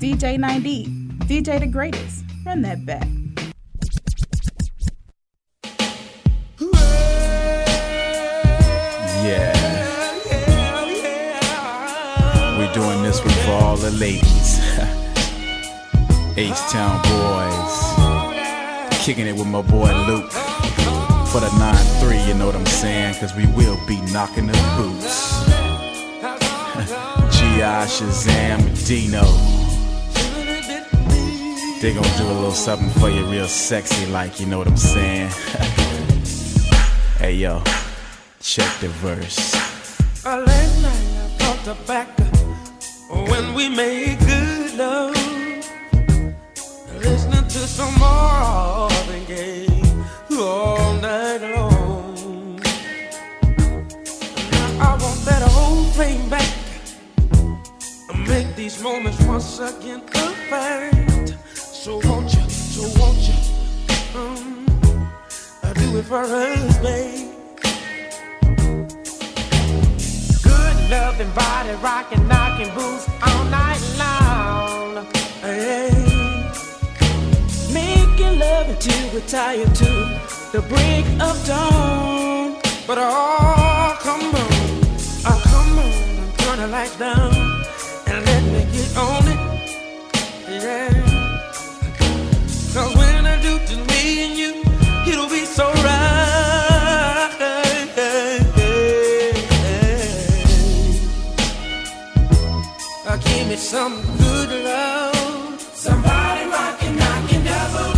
DJ 9D, DJ the greatest. Run that back. Yeah. We're doing this for all the ladies. H-Town boys. Kicking it with my boy Luke. For the 9-3, you know what I'm saying? Cause we will be knocking the boots. G.I. Shazam Dino. They gonna do a little something for you real sexy like, you know what I'm saying? hey yo, check the verse. Uh, last night I thought tobacco when we made good love. Listening to some Marvin Gaye all night long. Now I want that whole thing back. Make these moments once again a fact. So won't you, so won't you, um, do it for us, babe. Good loving body rocking, knocking boots all night long. Hey, making love until we're tired to the break of dawn. But oh, come on, oh, come on, the lights down some good love. Somebody rockin', knockin' double.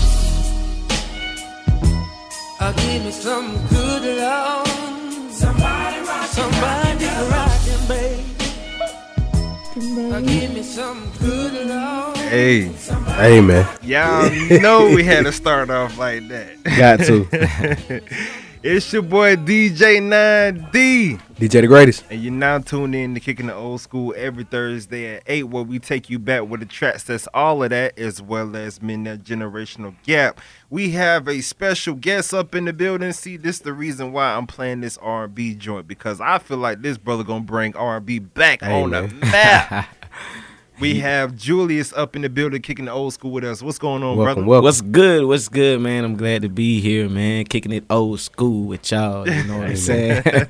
Uh, give me some good love. Somebody rockin', somebody rockin', baby. Uh, give me some good love. Hey, Hey, man. y'all know we had to start off like that. Got to. it's your boy DJ 9D. DJ the greatest. And you're now tuned in to Kicking the Old School every Thursday at 8, where we take you back with the tracks that's all of that, as well as mend that generational gap. We have a special guest up in the building. See, this is the reason why I'm playing this R&B joint, because I feel like this brother gonna bring R&B back Hey, on the map. we have Julius up in the building kicking the old school with us. What's going on, Welcome, brother? welcome. What's good? What's good, man? I'm glad to be here, man. Kicking it old school with y'all. You know what I'm saying?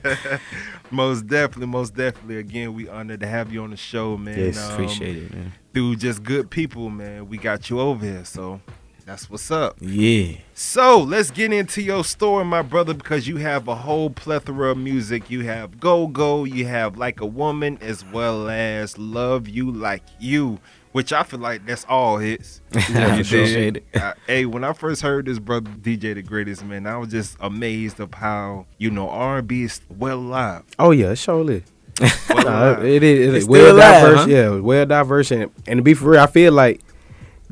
most definitely, most definitely. Again, we honored to have you on the show, man. Yes, Um, Appreciate it, man. through just good people, man. We got you over here, so that's what's up. Yeah. So let's get into your story, my brother, because you have a whole plethora of music. You have Go Go, you have Like a Woman, as well as Love You Like You, which I feel like that's all hits. I appreciate it. Uh, hey, when I first heard this brother DJ the greatest man, I was just amazed of how you know R&B is well alive. Oh, yeah, surely. Well Nah, it is it's It's well still alive, diverse. huh? Yeah, well diverse, and, and to be for real, I feel like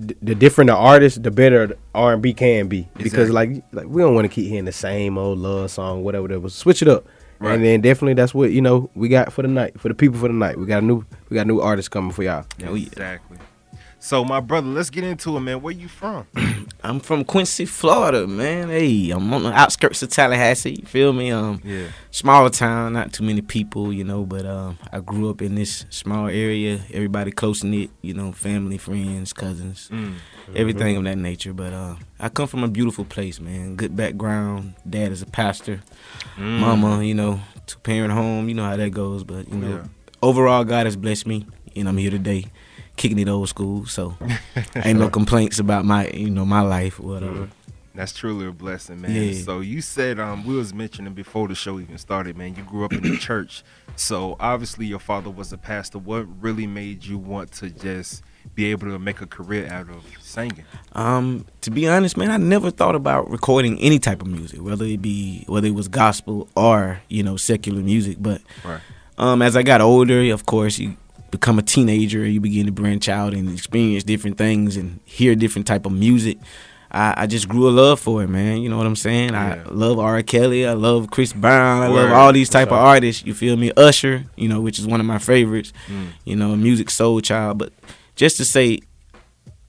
d- the different the artist, the better R and B can be. Because like like we don't want to keep hearing the same old love song, whatever that was. Switch it up, Right. and then definitely that's what you know we got for the night for the people for the night. We got a new we got new artists coming for y'all. Oh, yeah. Exactly. So, my brother, let's get into it, man. Where you from? I'm from Quincy, Florida, man. Hey, I'm on the outskirts of Tallahassee. You feel me? Um, Yeah. small town, not too many people, you know. But um, I grew up in this small area. Everybody close knit, you know, family, friends, cousins, Mm. everything of that nature. But uh, I come from a beautiful place, man. Good background. Dad is a pastor. Mm. Mama, you know, two parent home. You know how that goes. But you know, Yeah. overall, God has blessed me, and I'm here today, kicking it old school. So ain't no complaints about my, you know, my life or whatever. That's truly a blessing, man. Yeah. So you said um we was mentioning before the show even started, man. You grew up in the church, so obviously your father was a pastor. What really made you want to just be able to make a career out of singing? Um, to be honest, man, I never thought about recording any type of music, whether it be whether it was gospel or you know secular music. But Right. um, as I got older, of course, you become a teenager, you begin to branch out and experience different things and hear different type of music. I, I just grew a love for it, man. You know what I'm saying? Yeah. I love R. Kelly. I love Chris Brown. I love all these type Sure. of artists. You feel me? Usher, you know, which is one of my favorites. Mm. You know, Musiq Soulchild. But just to say,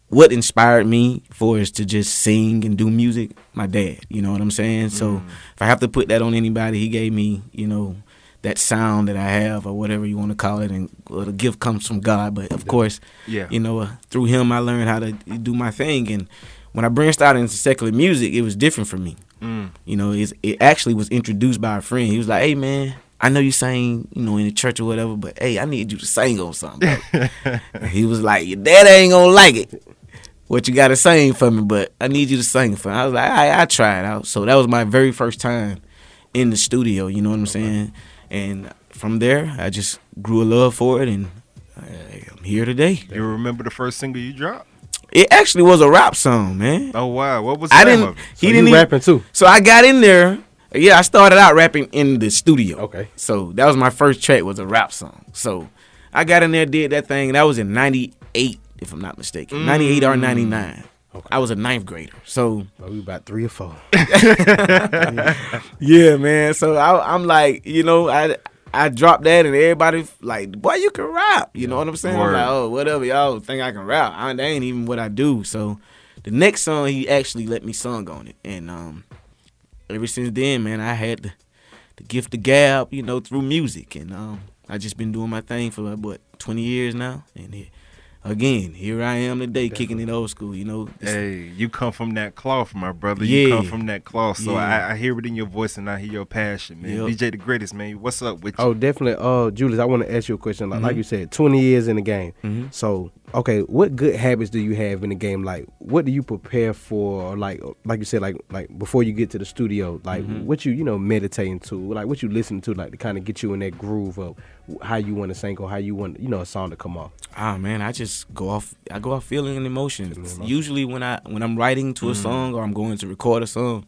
what inspired me for is to just sing and do music. My dad. You know what I'm saying? So Mm. if I have to put that on anybody, he gave me, you know, that sound that I have or whatever you want to call it, and the gift comes from God. But of course, Yeah. you know, uh, through him, I learned how to do my thing. And when I branched out into secular music, it was different for me. Mm. You know, it's, it actually was introduced by a friend. He was like, "Hey, man, I know you sing, you know, in the church or whatever, but hey, I need you to sing on something." he was like, "Your dad ain't gonna like it. What you gotta sing for me, but I need you to sing for me." I was like, "I, I try it out." So that was my very first time in the studio. You know what I'm saying? And from there, I just grew a love for it, and I, I'm here today. You remember the first single you dropped? It actually was a rap song, man. Oh wow, what was the I didn't. of? He So didn't you even, rapping too. So I got in there. Yeah, I started out rapping in the studio. Okay. So that was my first track was a rap song. So I got in there, did that thing. That was in '98, if I'm not mistaken, mm. '98 or '99. I was a ninth grader. So Oh, we about three or four. yeah, man. So I, I'm like, you know, I I dropped that and everybody like, boy, you can rap. You know what I'm saying? Word. I'm like, oh, whatever y'all think I can rap. I, that ain't even what I do. So the next song he actually let me sung on it, and um, ever since then, man, I had the, the gift of gab, you know, through music, and um, I just been doing my thing for like, what 20 years now, and it, again, here I am today, kicking it old school. You know, Hey, you come from that cloth, my brother. You come from that cloth. So Yeah. I, I hear it in your voice and I hear your passion, man. Yep. DJ the greatest, man. What's up with you? Oh, definitely. Uh, Julius, I want to ask you a question. Like, Mm-hmm. like you said, 20 years in the game. Mhm. So, okay, what good habits do you have in the game? Like, what do you prepare for? Like, like you said, like, like before you get to the studio, like, Mm-hmm. what you, you know, meditating to, like, what you listen to, like, to kind of get you in that groove of how you want to sing or how you want, you know, a song to come off. Ah man, I just go off. I go off feeling and emotions. Usually when I when I'm writing to a song or I'm going to record a song,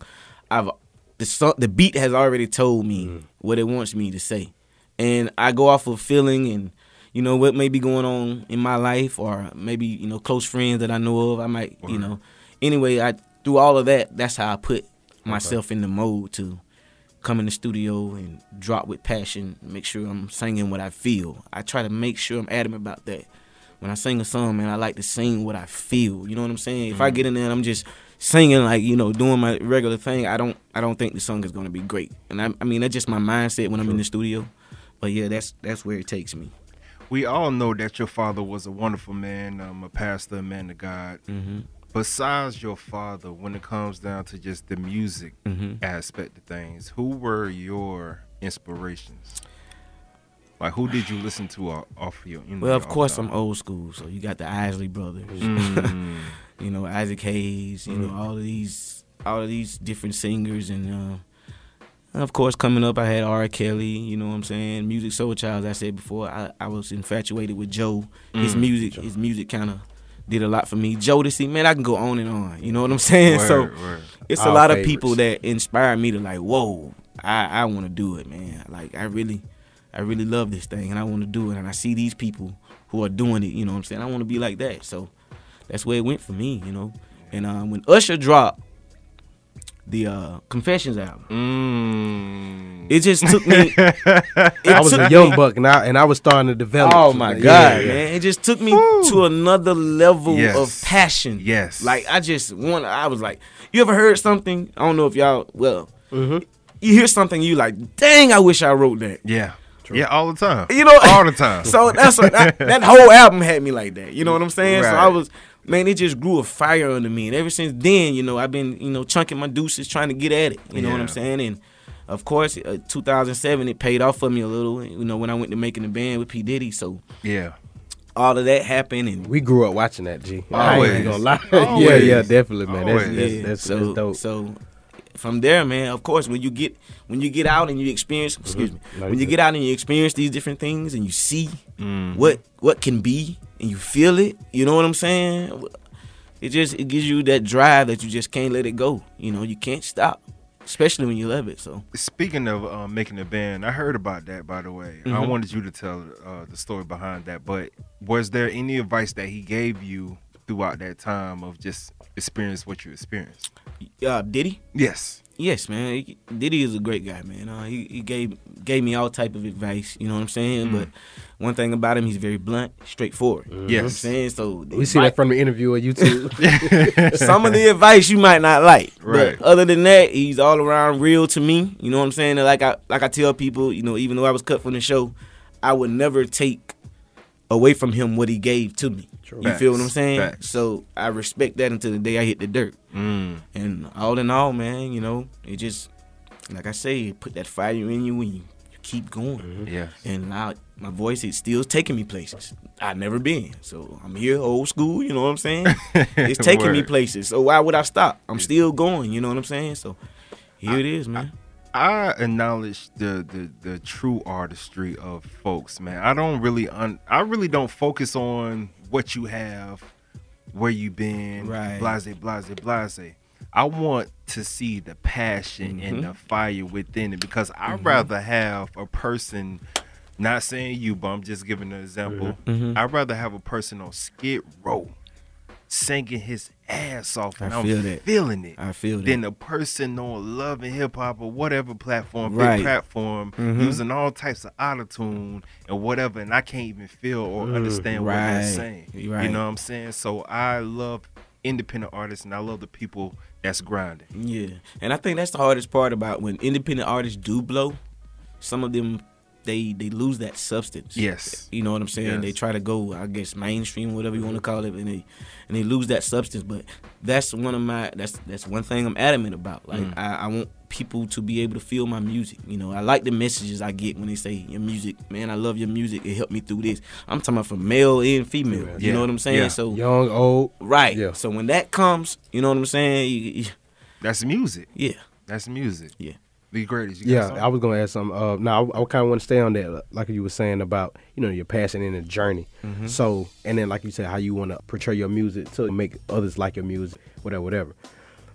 I've the song the beat has already told me what it wants me to say, and I go off of feeling and you know what may be going on in my life or maybe you know close friends that I know of. I might you know. Anyway, I through all of that, that's how I put myself in the mode to come in the studio and drop with passion, make sure I'm singing what I feel. I try to make sure I'm adamant about that. When I sing a song, man, I like to sing what I feel. You know what I'm saying? If I mm-hmm. get in there and I'm just singing like, you know, doing my regular thing, I don't I don't think the song is gonna be great. And I I mean that's just my mindset when I'm in the studio. But yeah, that's that's where it takes me. We all know that your father was a wonderful man, um, a pastor, a man of God. Mm-hmm. Besides your father, when it comes down to just the music Mm-hmm. aspect of things, who were your inspirations? Like, who did you listen to off, off your? You know, Well, of course off I'm old school, so you got the Isley brothers. Mm. you know Isaac Hayes, you know all of these all of these different singers and uh, and of course coming up I had R. Kelly, you know what I'm saying, Musiq Soulchild as I said before, I, I was infatuated with Joe. His music his music kind of did a lot for me. Jodeci, man, I can go on and on. You know what I'm saying? so Word, word. it's a All lot of people that inspire me to like, whoa, I, I want to do it, man. Like I really, I really love this thing, and I want to do it. And I see these people who are doing it. You know what I'm saying? I want to be like that. So that's where it went for me, you know. And um, when Usher dropped the uh, Confessions album, Mm. it just took me. It I was took a me- young buck, and I and I was starting to develop. Oh my god, yeah. man! It just took me to another level Yes. of passion. Yes. like I just want. I was like, you ever heard something? I don't know if y'all. Well, Mm-hmm. you hear something, you like, dang, I wish I wrote that. Yeah. Yeah, all the time. You know, all the time. so that's what, that, that whole album had me like that. You know what I'm saying? So I was, man, it just grew a fire under me, and ever since then, you know, I've been, you know, chunking my deuces, trying to get at it. You know what I'm saying? And of course, uh, 2007, it paid off for me a little. You know, when I went to making the band with P Diddy, so yeah. all of that happened, and We grew up watching that, G, Always. ain't gonna lie. yeah, Always. yeah, definitely, man. That's, that's, yeah, that's, so that's dope. so from there, man. Of course, when you get when you get out and you experience, excuse me, Like when you that. get out and you experience these different things and you see Mm. what what can be and you feel it, you know what I'm saying? It just it gives you that drive that you just can't let it go. You know, you can't stop. especially when you love it. So Speaking of uh, making a band, I heard about that. By the way, I Mhm. wanted you to tell uh, the story behind that. But was there any advice that he gave you throughout that time of just experience what you experienced? uh, he? Yes. Yes, man. He- Diddy is a great guy, man. Uh, he he gave gave me all type of advice. You know what I'm saying? But one thing about him, he's very blunt, straightforward. You know what I'm saying? So We see advice- that from the interview on YouTube. some of the advice you might not like. Right. But other than that, he's all around real to me. You know what I'm saying? And Like I like I tell people, you know, even though I was cut from the show, I would never take away from him what he gave to me. You feel what I'm saying? Facts. So I respect that until the day I hit the dirt. Mm. And all in all, man, you know, it just like I say, put that fire in you and you, you keep going. Yeah. And now my voice is still taking me places I've never been. So I'm here, old school. You know what I'm saying? it's taking me places. So why would I stop? I'm still going. You know what I'm saying? So here it is, man. I acknowledge the, the the true artistry of folks, man. I don't really un, I really don't focus on what you have, where you been, Right. blase, blase, blase. I want to see the passion Mm-hmm. and the fire within it because I'd rather have a person, not saying you, but I'm just giving an example. Mhm. I'd rather have a person on Skid Row singing his ass off and I I'm feel that. feeling it I feel that. Then the person on Love and Hip Hop or whatever platform, Right. big platform, Mhm. using all types of autotune and whatever, and I can't even feel or understand what they're Mm, right. saying. You know what I'm saying? So I love independent artists and I love the people that's grinding. Yeah, and I think that's the hardest part about when independent artists do blow. Some of them, they they lose that substance. Yes. you know what I'm saying. Yes. They try to go, I guess, mainstream, whatever you want to call it, and they and they lose that substance. But that's one of my that's that's one thing I'm adamant about. Like Mm. I, I want people to be able to feel my music. You know, I like the messages I get when they say your music, man. I love your music. It helped me through this. I'm talking about from male and female. You know what I'm saying? Yeah. So Young, old. right. Yeah. So when that comes, you know what I'm saying? You- you- That's music. yeah. That's music. Yeah. The greatest. You Yeah, something? I was gonna ask something. Uh, now I, I kind of want to stay on that, like you were saying about you know your passion and the journey. Mm-hmm. So, and then like you said, how you want to portray your music to make others like your music, whatever, whatever.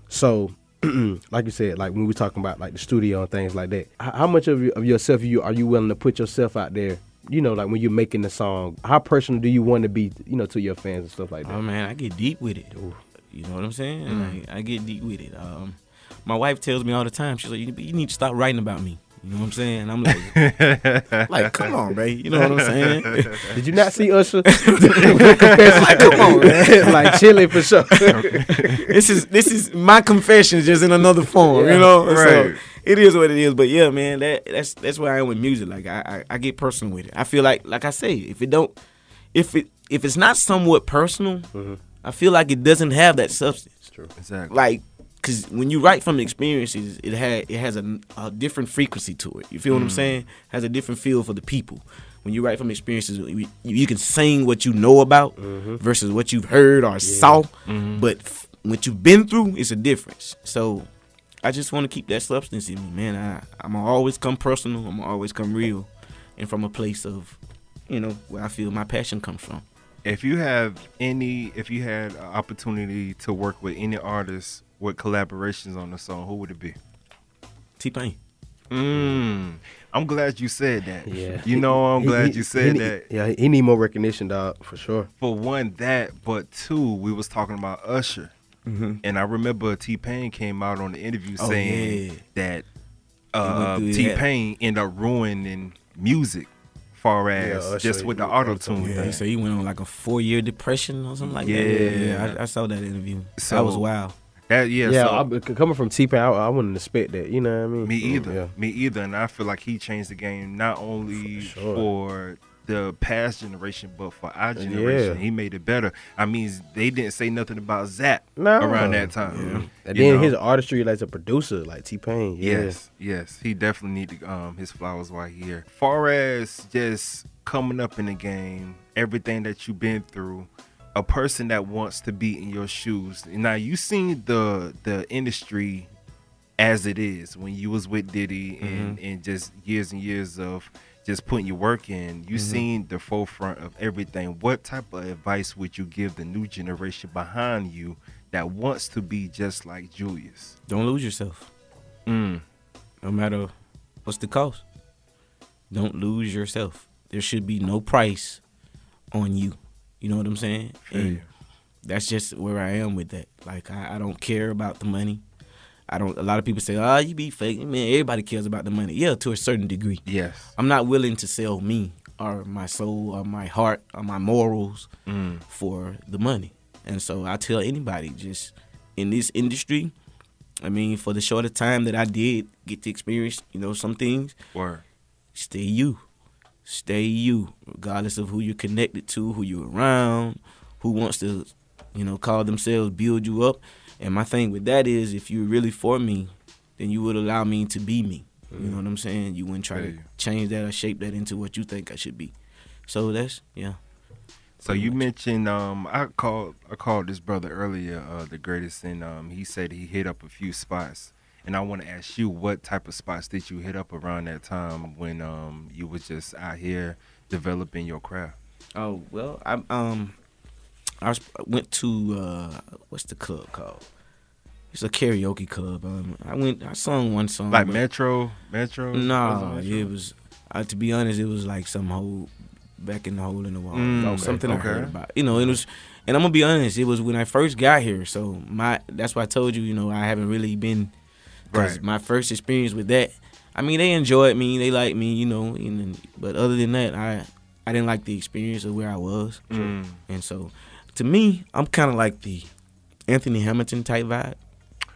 So, like you said, like when we were talking about like the studio and things like that, how, how much of, your, of yourself you are you willing to put yourself out there? You know, like when you're making the song, how personal do you want to be? You know, to your fans and stuff like that. Oh man, I get deep with it. You know what I'm saying? Like, I get deep with it. Um, my wife tells me all the time. She's like, "You you need to stop writing about me." You know what I'm saying? I'm like, like, come on, Ray. You know what I'm saying? Did you not see Usher? like, come on, man. like chilling for sure. this is this is my confessions just in another form. You know, Right. So it is what it is. But yeah, man, that that's that's where I am with music. Like I, I I get personal with it. I feel like like I say, if it don't, if it if it's not somewhat personal, mm-hmm. I feel like it doesn't have that substance. It's True. Exactly. like because when you write from experiences it had it has a, a different frequency to it. You feel what i'm mm. saying? Has a different feel for the people. When you write from experiences you, you can sing what you know about mm-hmm. versus what you've heard or saw mm-hmm. but f- what you've been through is a difference. So i just want to keep that substance in me man. I, i'm gonna always come personal i'm always come real and from a place of you know where i feel my passion comes from. If you have any, if you had an opportunity to work with any artist with collaborations on the song, who would it be? t-pain Mm. I'm glad you said that. Yeah. You know, I'm He- glad he- you said he, that. Yeah, he need more recognition, dog, for sure. For one, that, but two, we was talking about Usher. And I remember T Pain came out on the interview Oh, saying yeah. that uh, T Pain ended up ruining music, far as Usher, just with the auto tune Yeah, he thing. said he went on like a four year depression or something like that. Yeah. that. Yeah, I, I saw that interview. So- that was wild. Yeah, Yeah, so, I, coming from T Pain, I, I wouldn't expect that. You know what I mean? Me either. Yeah. Me either. And I feel like he changed the game not only For sure. for the past generation, but for our generation. Yeah. He made it better. I mean, they didn't say nothing about Zapp No. around that time. And then know? his artistry, like a producer, like T Pain. Yeah. Yes, yes. He definitely need to, um his flowers right here. Far as just coming up in the game, everything that you've been through, a person that wants to be in your shoes. Now you seen the the industry as it is when you was with Diddy and, and just years and years of just putting your work in, you seen the forefront of everything. What type of advice would you give the new generation behind you that wants to be just like Julius? Don't lose yourself. Mm. no matter what's the cost. Don't lose yourself. There should be no price on you. You know what I'm saying? Feel And that's just where I am with that. Like I, I don't care about the money. I don't. A lot of people say, "Oh, you be fake." Man, everybody cares about the money. Yeah, to a certain degree. Yes. I'm not willing to sell me or my soul or my heart or my morals Mm. for the money. And so I tell anybody just in this industry, I mean, for the shorter time that I did get to experience, you know, some things, Word. stay you. Stay you, regardless of who you're connected to, who you're around, who wants to, you know, call themselves build you up. And my thing with that is if you're really for me, then you would allow me to be me. You know what I'm saying? You wouldn't try Feel to change that or shape that into what you think I should be. So that's yeah. So you mentioned um I called I called this brother earlier, uh the greatest and um he said he hit up a few spots. And I want to ask you what type of spots did you hit up around that time when um you was just out here developing your craft? Oh well, I um, I was, went to uh, what's the club called? It's a karaoke club. Um, I went, I sung one song. Like Metro, Metro? No, it it was. Uh, to be honest, it was like some hole back in the hole in the wall. Mm, okay, something I okay. heard about. You know, it was, and I'm gonna be honest. It was when I first got here. So my that's why I told you. You know, I haven't really been. Because Right. my first experience with that, I mean, they enjoyed me, they liked me, you know. And, but other than that, I I didn't like the experience of where I was. Mm. And so, to me, I'm kind of like the Anthony Hamilton type vibe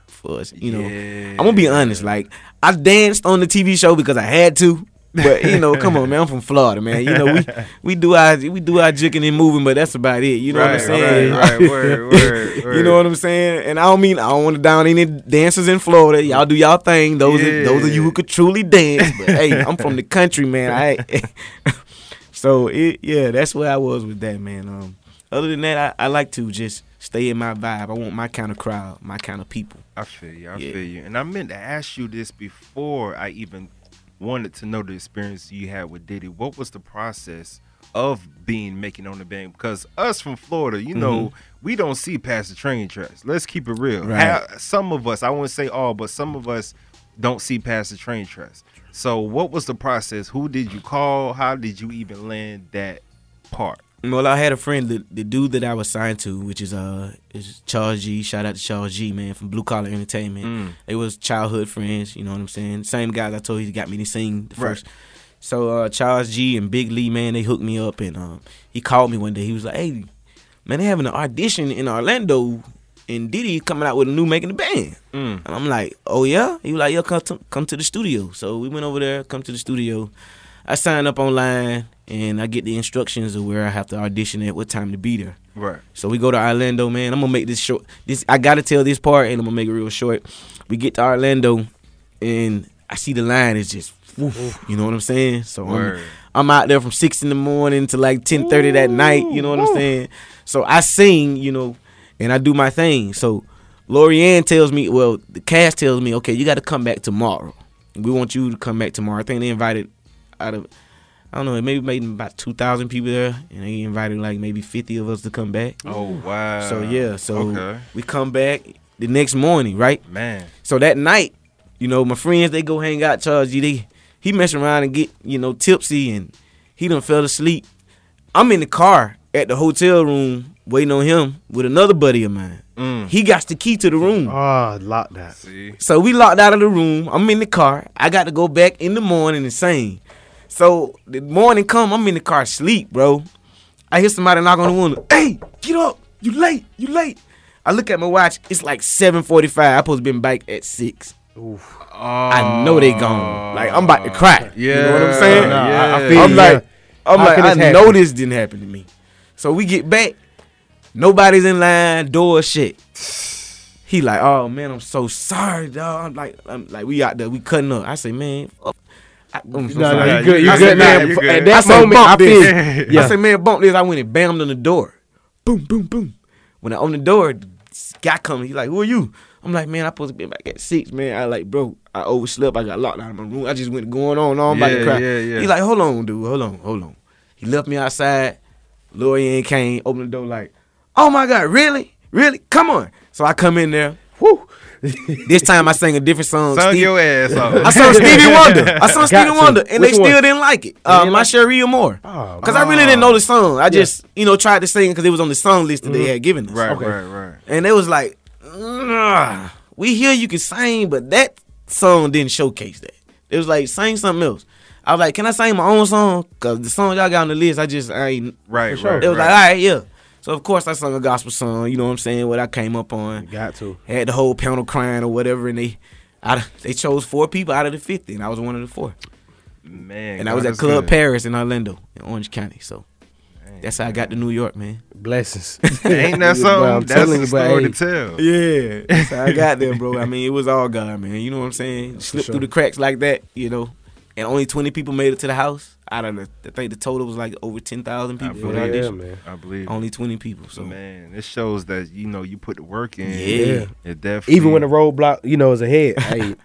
for us. You know, Yeah. I'm gonna be honest. Like, I danced on the TV show because I had to. But you know, come on, man. I'm from Florida, man. You know, we we do our we do our jigging and moving, but that's about it. You know what I'm saying? right, right. Word, word, word. You know what I'm saying? And I don't mean I don't want to down any dancers in Florida. Y'all do y'all thing. Those are, those of you who could truly dance. But hey, I'm from the country, man. I so it, yeah, that's where I was with that, man. Um, other than that, I, I like to just stay in my vibe. I want my kind of crowd, my kind of people. I feel you. I Yeah. feel you. And I meant to ask you this before I even wanted to know the experience you had with Diddy. What was the process of being making on the band? Because us from Florida, you know, we don't see past the train tracks. Let's keep it real. Mm-hmm. Right. Some of us, I won't say all, but some of us don't see past the train tracks. So what was the process? Who did you call? How did you even land that part? Well, I had a friend, the, the dude that I was signed to, which is uh is Charles G. Shout out to Charles G. Man from Blue Collar Entertainment. Mm. They was childhood friends. You know what I'm saying? Same guys I told you he got me to sing the Right. first. So uh, Charles G. and Big Lee, man, they hooked me up, and um, he called me one day. He was like, "Hey, man, they having an audition in Orlando, and Diddy coming out with a new making the band." Mm. And I'm like, "Oh yeah?" He was like, "Yeah, come to, come to the studio." So we went over there, come to the studio. I signed up online, and I get the instructions of where I have to audition at, what time to be there. Right. So we go to Orlando, man. I'm gonna make this short. This I gotta tell this part, and I'm gonna make it real short. We get to Orlando, and I see the line is just, woof, you know what I'm saying? So I'm, I'm out there from six in the morning to like ten thirty that night. You know what I'm saying? So I sing, you know, and I do my thing. So Laurieann tells me, well, the cast tells me, okay, you got to come back tomorrow. We want you to come back tomorrow. I think they invited out of. I don't know, it maybe maybe about two thousand people there, and they invited like maybe fifty of us to come back. Oh wow. So yeah, so okay. we come back the next morning, right? Man. So that night, you know, my friends they go hang out. Charles G, they he mess around and get you know tipsy, and he done fell asleep. I'm in the car at the hotel room waiting on him with another buddy of mine. Mm. He got the key to the room. Ah, lock that. See. So we locked out of the room. I'm in the car. I got to go back in the morning and sing. So the morning come, I'm in the car sleep, bro. I hear somebody knock on the window. Hey, get up! You late? You late? I look at my watch. It's like 7:45. I supposed to been back at six. I know they gone. Like I'm about to cry. Yeah. You know what I'm saying? Nah, yeah. I- I feel I'm like. I'm How like, I this know this didn't happen to me. So we get back, nobody's in line, door shit. He like, oh man, I'm so sorry, dog. I'm like, I'm like, we out there, we cutting up. I say, man, fuck. I, am No, no, you good. You I good, said, man. man, you F- good. At I that said, moment, bump I this. Yeah. I said, man, bump this. I went and bammed on the door. Boom, boom, boom. When I opened the door, guy coming. He like, who are you? I'm like, man, I supposed to be back at six, man. I like, bro, I overslept. I got locked out of my room. I just went going on. on. I'm about to Yeah, cry. yeah, yeah. He like, hold on, dude. Hold on, hold on. He left me outside. Laurieann came, opened the door like, oh my God, really? Really? Come on. So I come in there. Whoo. This time I sang a different song. Sung Steve- your ass off. I saw Stevie Wonder. I saw Got Stevie to. Wonder, and Which they still didn't like it. Uh, my like- Cherie Amour. Oh, Because I really didn't know the song. I just, you know, tried to sing because it was on the song list that Mm-hmm. they had given us. right, Okay. right, right. And it was like, "Nah, we hear you can sing, but that song didn't showcase that. It was like, sing something else. I was like, can I sing my own song? Because the song y'all got on the list, I just, I ain't. Right, sure. right. It was right. like, all right, yeah. So, of course, I sung a gospel song, you know what I'm saying, what I came up on. Got to. Had the whole panel crying or whatever, and they out of, they chose four people out of the 50, and I was one of the four. man. And I was at Club good. Paris in Orlando, in Orange County. So, that's how I got to New York, man. Blessings. Ain't that Bro, I'm something? That's telling a you, bro, story hey. to tell. Yeah, that's how I got there, bro. I mean, it was all God, man. You know what I'm saying? Slip sure. through the cracks like that, you know. And only 20 people made it to the house. Out of the, I think the total was like over 10,000 people for the yeah, audition. man. I believe. Only 20 people. So, man, it shows that you know you put the work in. Yeah. It definitely. Even when the roadblock, you know, is ahead.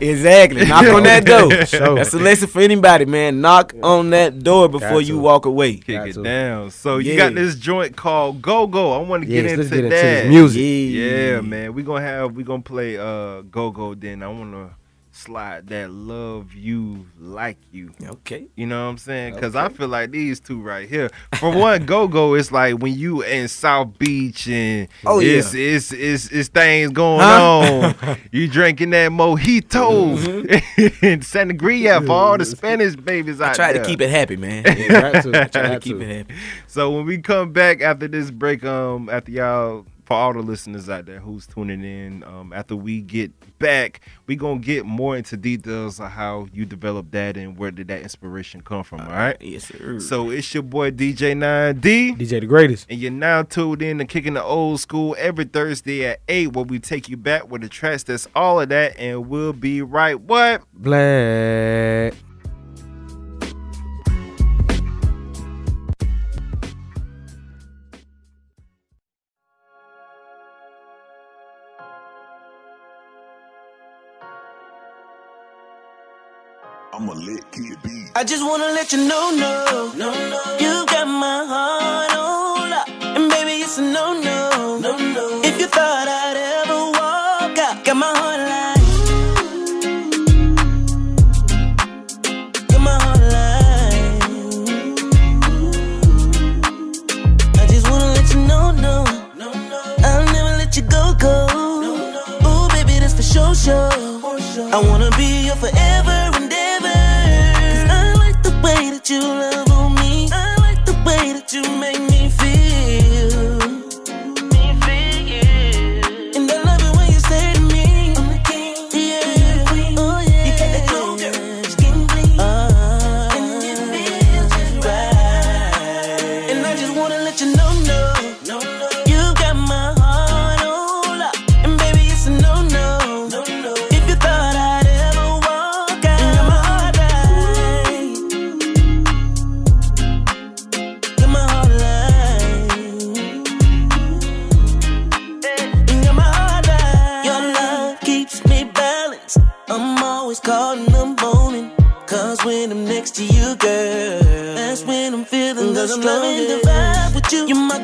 Hey, exactly. Knock on that door. Sure. That's a lesson for anybody, man. Knock on that door before you walk away. kick Got it to. down. So you got this joint called Go Go. I want to get into let's get into that. this music. Yeah, man. We gonna have we gonna play uh Go Go. Then I wanna slide that Love You Like You. Okay. You know what I'm saying? Because I feel like these two right here. For one, Go Go is like when you in South Beach and Oh, it's, yeah. it's it's it's things going Huh? on. you drinking that mojito and sangria for all the Spanish babies out I try there. to keep it happy, man. got to. try to keep to. it happy. So when we come back after this break, um, after y'all, for all the listeners out there who's tuning in, um, after we get back, we gonna get more into details of how you developed that and where did that inspiration come from. All right. Yes, sir. So it's your boy DJ 9D. DJ the greatest. And you're now tuned in to Kicking the Old School every Thursday at 8, where we take you back with the tracks that's all of that, and we'll be right what? Black. I just wanna let you know, no, no,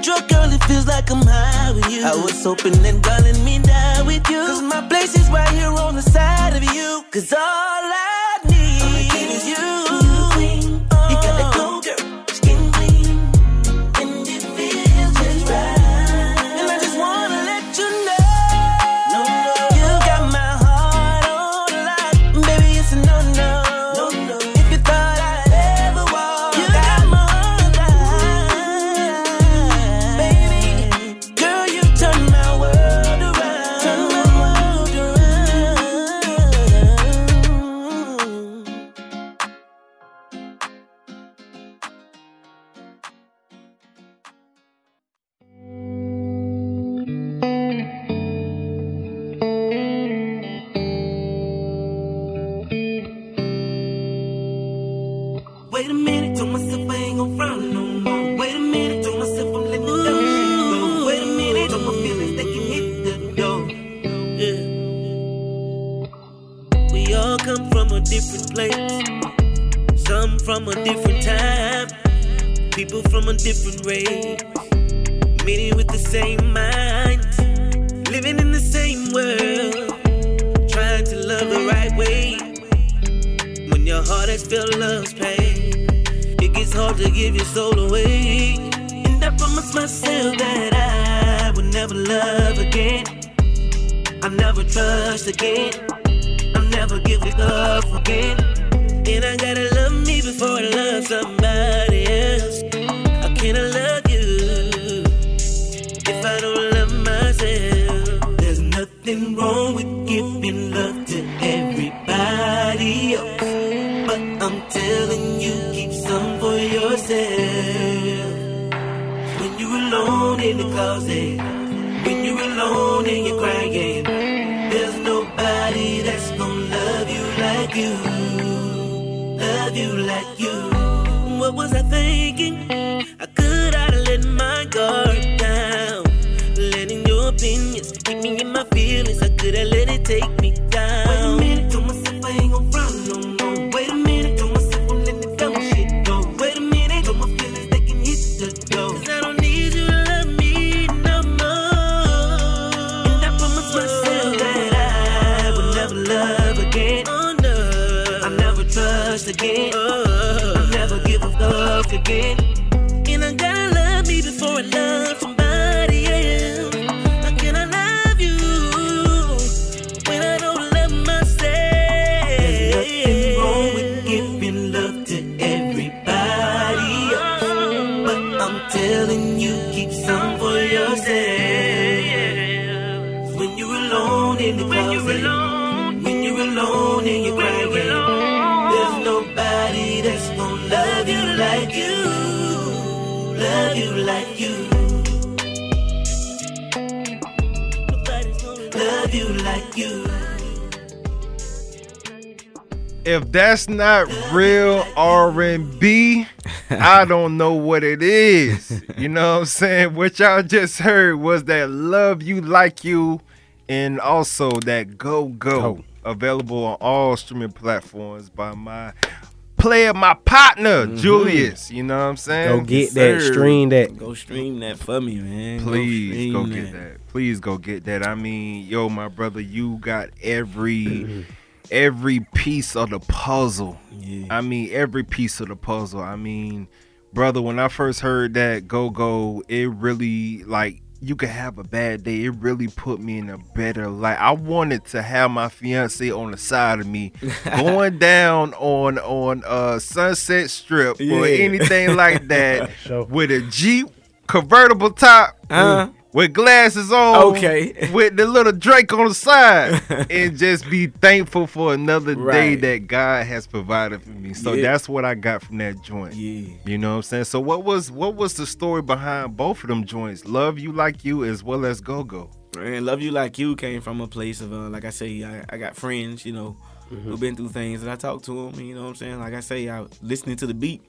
you. You're my drug girl, it feels like I'm high with you. I was hoping God let me die with you. Cause my place is right here on the side of you. Cause all What was I thinking? If that's not real R&B, I don't know what it is. You know what I'm saying? What y'all just heard was that Love You Like You and also that Go Go Go. available on all streaming platforms by my player, my partner, mm-hmm. Julius. You know what I'm saying? Go get that, stream that. Go stream that for me, man. Please go stream get that. Please go get that. I mean, yo, my brother, you got every every piece of the puzzle. Yeah. I mean, every piece of the puzzle. I mean, brother, when I first heard that go go, it really like you could have a bad day. It really put me in a better light. I wanted to have my fiance on the side of me, going down on on uh Sunset Strip or anything like that, Sure. with a Jeep convertible top. Uh-huh. With glasses on, Okay. with the little Drake on the side, and just be thankful for another day that God has provided for me. So Yeah. that's what I got from that joint. Yeah. You know what I'm saying? So what was what was the story behind both of them joints? Love you like you as well as go go. And love you like you came from a place of uh, like I say, I, I got friends, you know, who've been through things, and I talk to them. You know what I'm saying? Like I say, I was listening to the beat,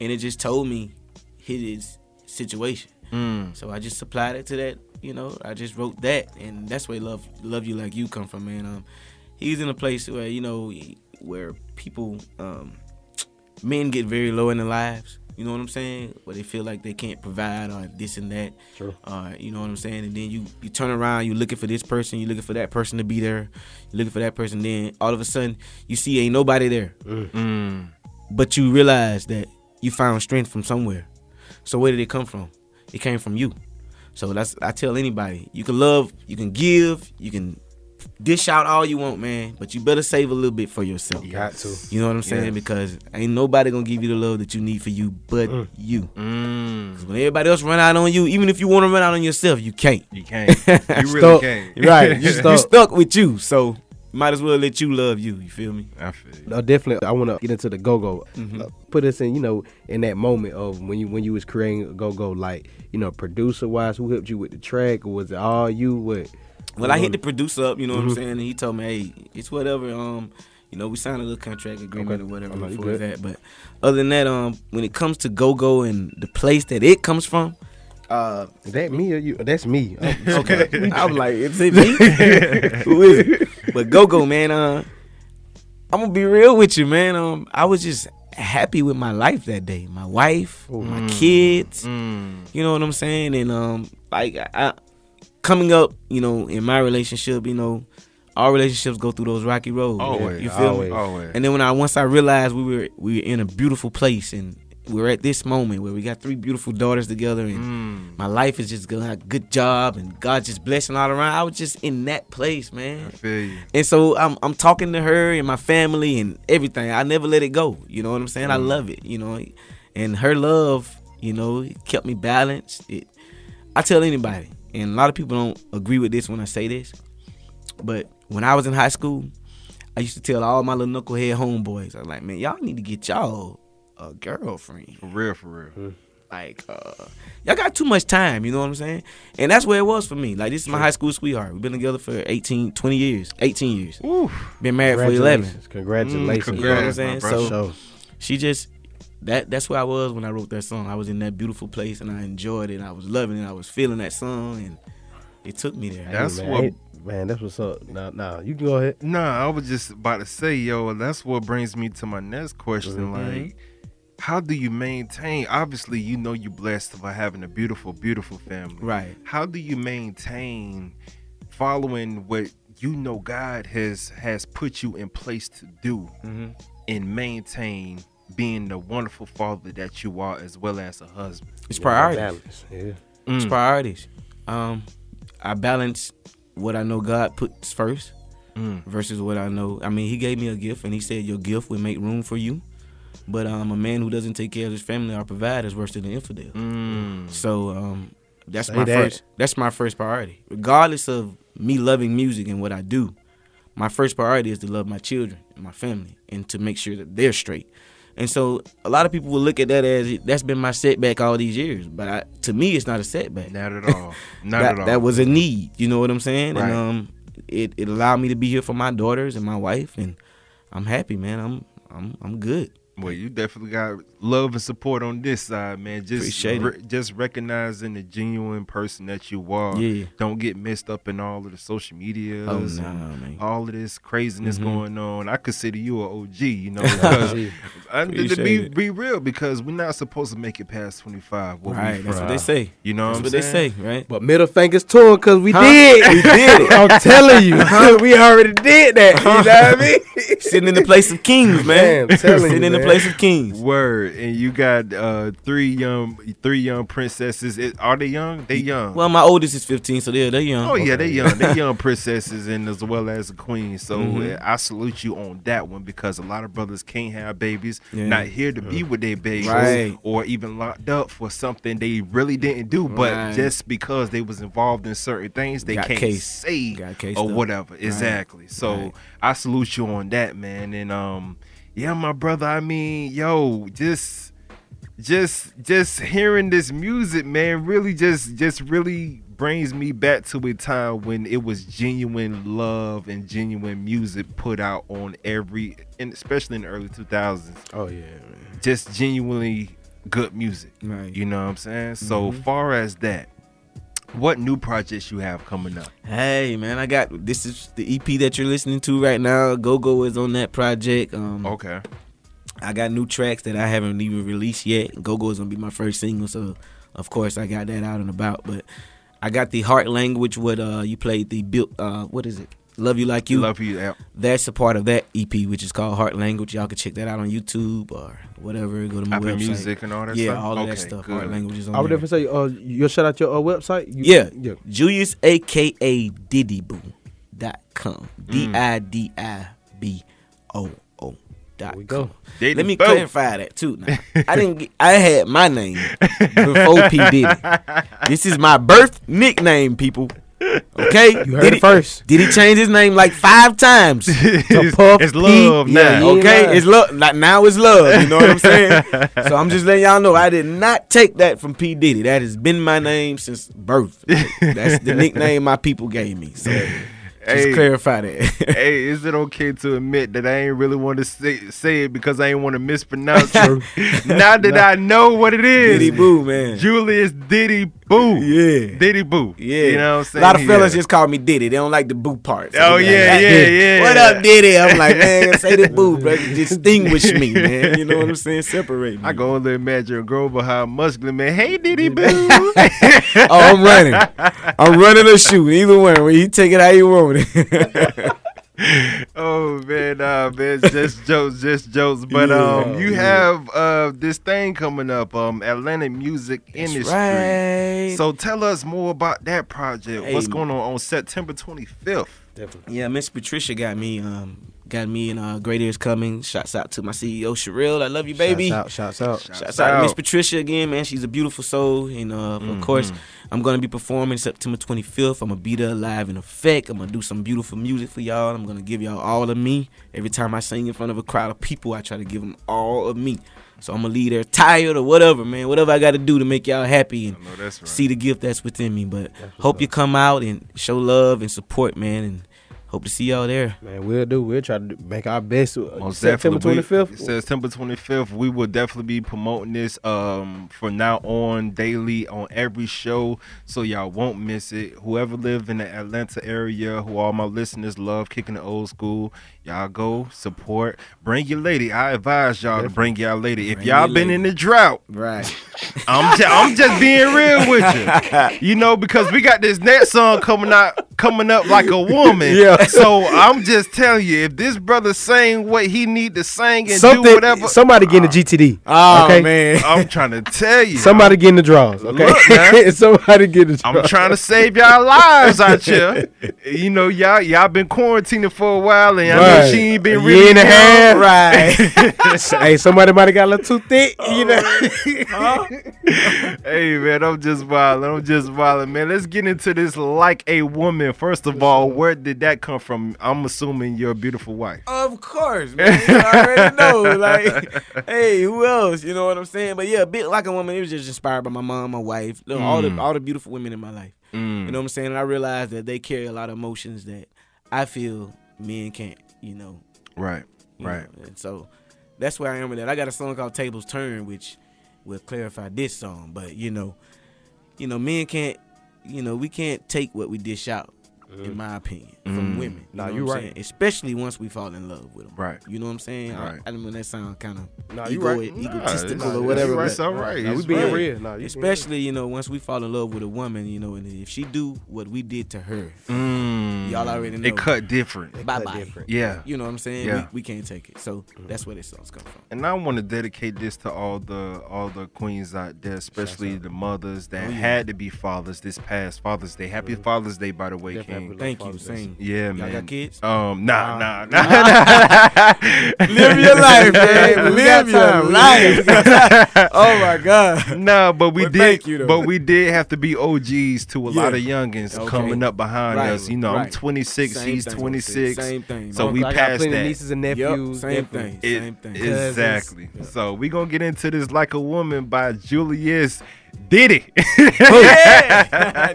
and it just told me his situation. Mm. So I just supplied it to that. You know, I just wrote that, and that's where love love you like you come from, man. Um, he's in a place where you know where people, um, men get very low in their lives. You know what I'm saying? Where they feel like they can't provide or this and that. True. Uh, you know what I'm saying? And then you you turn around, you're looking for this person, you're looking for that person to be there, you're looking for that person. Then all of a sudden you see ain't nobody there, Mm. but you realize that you found strength from somewhere. So where did it come from? It came from you. So that's I tell anybody, you can love, you can give, you can dish out all you want, man, but you better save a little bit for yourself. You got to. You know what I'm saying? Yes. Because ain't nobody gonna give you the love that you need for you but you. Mm. 'Cause when everybody else run out on you, even if you want to run out on yourself, you can't. You can't. You really Stuck. can't. Right. You, Stuck. you stuck with you, so might as well let you love you. You feel me? I feel you. No, definitely. I want to get into the go go. Mm-hmm. Uh, put us in, you know, in that moment of when you when you was creating go go. Like, you know, producer wise, who helped you with the track, or was it all you? What? Well, I hit the producer up, you know what Mm-hmm. I'm saying, and he told me, "Hey, it's whatever." Um, you know, we signed a little contract agreement Okay. or whatever before that. But other than that, um, when it comes to go go and the place that it comes from, uh, that me or you? That's me. Okay, I was like, "Is it me? Who is it?" But go go, man. Uh, I'm gonna be real with you, man. Um, I was just happy with my life that day. My wife, my kids. Mm. You know what I'm saying? And um, like I, coming up, you know, in my relationship, you know, all relationships go through those rocky roads. Always, you feel always. me? Always. And then when I once I realized we were we were in a beautiful place and were at this moment where we got three beautiful daughters together and Mm. my life is just going good job and God just blessing all around. I was just in that place, I man. feel you. And so I'm I'm talking to her and my family and everything. I never let it go. You know what I'm saying? I love it. You know, and her love, you know, it kept me balanced. It. I tell anybody, and a lot of people don't agree with this when I say this, but when I was in high school, I used to tell all my little knucklehead homeboys, I was like, man, y'all need to get y'all a girlfriend For real, for real. like uh y'all got too much time you know what i'm saying and that's where it was for me like this is my high school sweetheart we've been together for 18 20 years 18 years Ooh. been married for 11 Congratulations. Congratulations. Mm, you know what i'm saying so brother. She just that that's where i was when i wrote that song i was in that beautiful place and i enjoyed it i was loving it i was feeling that song and it took me there That's hey, man, what- man, that's what's up. Nah, nah, you can go ahead. Nah, I was just about to say, yo, that's what brings me to my next question. Mm-hmm. Like, how do you maintain? Obviously, you know you're blessed by having a beautiful, beautiful family. Right. How do you maintain following what you know God has has put you in place to do, Mm-hmm. and maintain being the wonderful father that you are, as well as a husband? it's priorities Balance. Yeah. it's priorities um i balance what i know god puts first Mm. versus what I know. I mean, he gave me a gift, and he said your gift will make room for you. But um, a man who doesn't take care of his family or provide is worse than an infidel. Mm. So um, that's Say my that. first. That's my first priority, regardless of me loving music and what I do. My first priority is to love my children and my family, and to make sure that they're straight. And so a lot of people will look at that as that's been my setback all these years. But I, to me, it's not a setback Not at all. Not that, at all. that was a need. You know what I'm saying? Right. And um, it, it allowed me to be here for my daughters and my wife, and I'm happy, man. I'm I'm I'm good. Well, you definitely got love and support on this side, man. Just Appreciate it. re- just recognizing the genuine person that you are. Yeah. Don't get messed up in all of the social media. Oh no, man. All of this craziness Mhm. going on. I consider you an OG, you know, because I, to be, be real, because we're not supposed to make it past 25. where we Right, that's what they say. You know That's what what I'm they say, right? But middle fingers to him because we Huh? did. We did it. I'm telling you, we already did that. You know what I mean? Sitting in the place of kings, man. Man, I'm telling Sitting you, in the man. Place of kings. Word, and you got uh, three young, three young princesses. It, are they young? They young. Well, my oldest is 15, so they're they're young. Oh yeah, they young. They young princesses and as well as a queen. So Mhm. uh, I salute you on that one because a lot of brothers can't have babies, Yeah. not here to be with their babies, Right. or even locked up for something they really didn't do. But Right. just because they was involved in certain things, they Got can't case. say Got or up. whatever. Exactly. So Right. I salute you on that, man. And um, yeah, my brother. I mean, yo, just just just hearing this music man really just just really brings me back to a time when it was genuine love and genuine music put out on every and especially in the early 2000s Oh yeah, man. just genuinely good music Right. you know what i'm saying so Mhm. far as that what new projects you have coming up Hey, man, I got this is the EP that you're listening to right now. Go Go is on that project. Um, okay I got new tracks that I haven't even released yet. Go Go is gonna be my first single, so of course I got that out and about. But I got the heart language. What uh you played the built uh what is it? Love you like you. love you yeah. That's a part of that EP, which is called Heart Language. Y'all can check that out on YouTube or whatever. Go to my Apple website. music and all that yeah, stuff all of okay, that stuff. good. Heart Language is on I would there. definitely say, uh, you'll shout out your uh, website. You, Yeah. yeah. Julius, aka Diddy Boo dot com. Mm. D I D I B O O dot we go. Diddy Let me Boo. clarify that too. Now, I didn't. Get, I had my name before P Diddy. This is my birth nickname, people. Okay, You heard Diddy, it first. Did he change his name like five times? it's, Puff it's love Yeah, now yeah. Okay, lying. it's love. Like now it's love. You know what I'm saying? so I'm just letting y'all know I did not take that from P Diddy. That has been my name since birth. That's the nickname my people gave me. So just Hey. clarify that. hey, is it okay to admit that I ain't really want to say, say it because I ain't want to mispronounce it? now that I know what it is, Diddy Boo, man. Julius Diddy Boo. Yeah. Diddy Boo. Yeah, You know what I'm saying? A lot of fellas Yeah. just call me Diddy. They don't like the boo part. Oh, yeah, like, yeah, yeah. What up, Diddy? I'm like, man, say the boo, bro. Distinguish me, man. You know what I'm saying? Separate me. I go on there imagine a girl behind muscular man. Hey Diddy Boo. oh, I'm running. I'm running or shooting. Either one. He take it how you want it. oh man, nah, man, just jokes, just jokes. But um, Yeah, you yeah. have uh this thing coming up, um, Atlanta Music Industry. right. So tell us more about that project. What's going on on September 25th? Definitely. Yeah, Miss Patricia got me. Um, got me in uh, Greater is Coming. Shouts out to my CEO Sherrill. I love you, baby. Shouts out, shouts out. Shouts out to Miss Patricia again, man. She's a beautiful soul. And uh, Mm-hmm. of course, I'm going to be performing September 25th. I'm going to be there live in effect. I'm going to do some beautiful music for y'all. I'm going to give y'all all of me. Every time I sing in front of a crowd of people, I try to give them all of me. So I'm going to leave there tired or whatever, man. Whatever I got to do to make y'all happy and I know that's right. see the gift that's within me. But hope you come out and show love and support, man. And hope to see y'all there. Man, we'll do. We'll try to make our best. uh, Most September twenty fifth. twenty We- fifth. September 25th. We will definitely be promoting this um from now on daily on every show, so y'all won't miss it. Whoever live in the Atlanta area, who all my listeners love kicking the old school, y'all go support. Bring your lady. I advise y'all to bring y'all lady. If Bring y'all been lady. in the drought, Right. I'm just, I'm just being real with you. You know, because we got this next song coming out coming up like a woman. Yeah. So I'm just telling you, if this brother saying what he need to sing and do Something. whatever, Somebody getting the uh, GTD. Oh, okay? man. I'm trying to tell you. Somebody getting the draws. Okay. Look, man. somebody getting the draws. I'm trying to save y'all lives out here. You know, y'all y'all been quarantining for a while, and I know Right. she ain't been really year and a half. Right. hey, somebody might have got a little too thick. You oh. know. hey man, I'm just wilding. I'm just wilding, man. Let's get into this like a woman. First of all, where did that come from? I'm assuming your beautiful wife. Of course, man. You already know. Like, hey, who else? You know what I'm saying? But yeah, bit like a woman. It was just inspired by my mom, my wife, know, all the mm. all the beautiful women in my life. You mm. know what I'm saying? And I realized that they carry a lot of emotions that I feel men can't. You know. Right, you right. know? And so that's where I am with that. I got a song called Tables Turn, which will clarify this song. But you know, you know, men can't. You know, we can't take what we dish out. Mm-hmm. In my opinion, from mm-hmm. women, you Nah, know you what I'm right. saying? Especially once we fall in love with them, Right. You know what I'm saying? Right. I, I don't know that sound kind of Nah, you ego, right. egotistical Nah, or whatever. It's but all right. Nah, we It's being right. real. Nah, you especially you know once we fall in love with a woman, you know, and if she do what we did to her, Mm. Y'all already know. It cut different. bye cut bye. different. Yeah. You know what I'm saying? Yeah. We, we can't take it. So mm-hmm. that's where this song's come from. And I want to dedicate this to all the all the queens out there, especially the mothers that Oh, yeah. had to be fathers this past Father's Day. Happy Father's Day, by the way, Definitely King. Thank you. Father's Day. Same. Yeah, Y'all man. got kids? Um, nah, nah, nah. Live your life, man. Live your life. oh my God. No, but we Well, did. thank you, though. but we did have to be OGs to a lot of youngins Okay. coming up behind Right, us. You know, I'm 26, Same he's 26. Same thing. So man. we I got passed plenty that. nieces and Yep, nephews. same definitely. thing. It- same thing. Exactly. So we gonna get into this like a woman by Julius Diddy. yeah,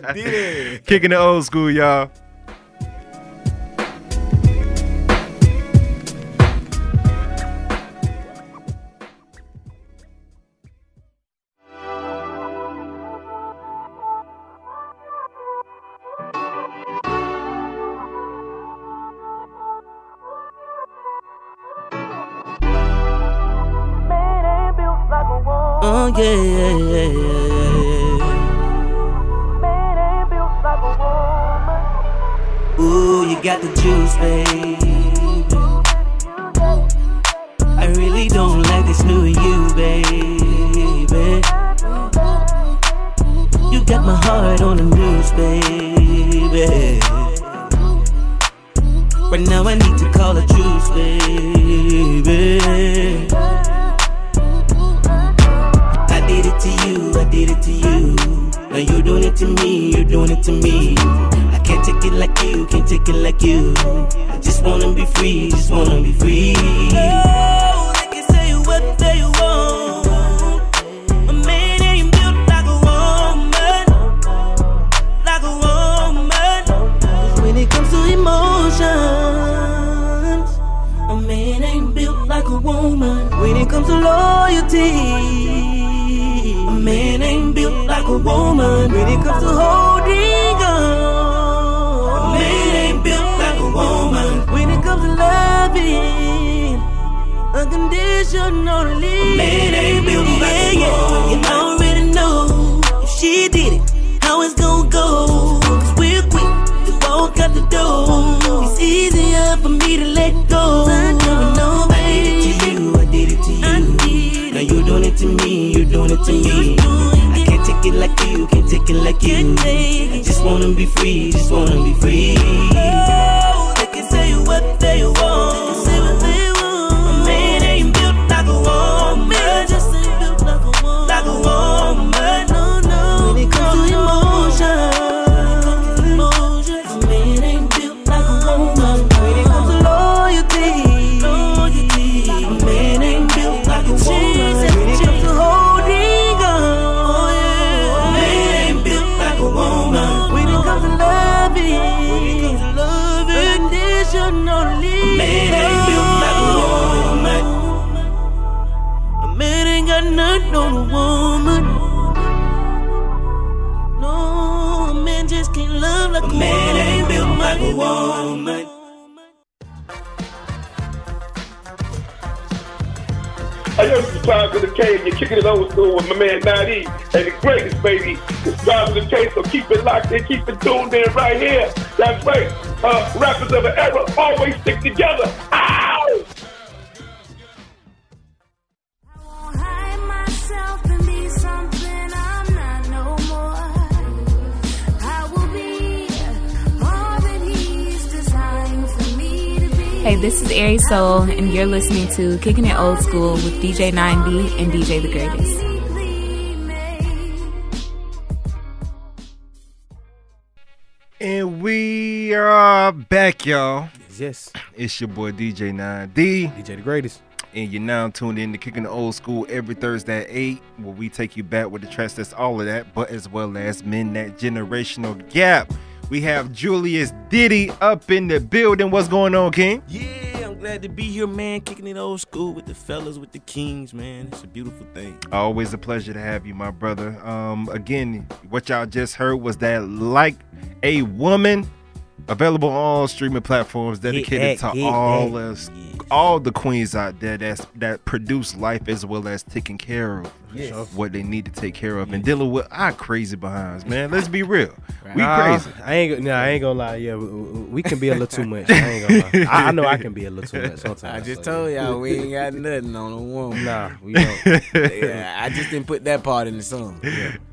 I did it. Kicking the old school, y'all. Oh yeah, yeah, yeah, yeah. Ooh, you got the juice, babe. I really don't like this new you, baby. You got my heart on the news, baby. Right now I need to call a juice, baby. Did it to you. Now you doing it to me, you're doing it to me. I can't take it like you, can't take it like you. I just wanna be free, just wanna be free. Like a woman. When it comes to holding on, a man ain't built like a woman. When it comes to loving, unconditionally, a man ain't built like a woman. You already know if she did it, you, can't take it like you. Just wanna be free, just wanna be free. With my and the greatest, baby. It's Drive the Cave, so keep it locked in, keep it tuned in right here. That's right. Uh, rappers of the era always stick together. Ow! hide myself and be something I'm not no more. I will be all that He's designed for me to be. Hey, this is Aries Soul, and you're listening to Kicking It Old School with DJ 9D and DJ The Greatest. We are back, y'all. Yes. It's your boy DJ 9D. DJ the greatest. And you're now tuned in to Kicking the Old School every Thursday at 8, where we take you back with the tracks that's all of that, but as well as Men That Generational Gap. We have Julius Diddy up in the building. What's going on, King? Yeah, I'm glad to be here, man. Kicking it old school with the fellas, with the kings, man. It's a beautiful thing. Always a pleasure to have you, my brother. Um, again, what y'all just heard was that like a woman available on all streaming platforms dedicated that, to hit all that. us all the queens out there that's that produce life as well as taking care of Yes. what they need to take care of and dealing with our crazy behinds, man. Let's be real. We Nah, crazy. I ain't. go- Nah, I ain't gonna lie. Yeah, we, we we can be a little too much. I ain't gonna lie. I, I know I can be a little too much sometimes. I just so, told yeah. y'all we ain't got nothing on a woman. Nah, we don't. yeah, I just didn't put that part in the song.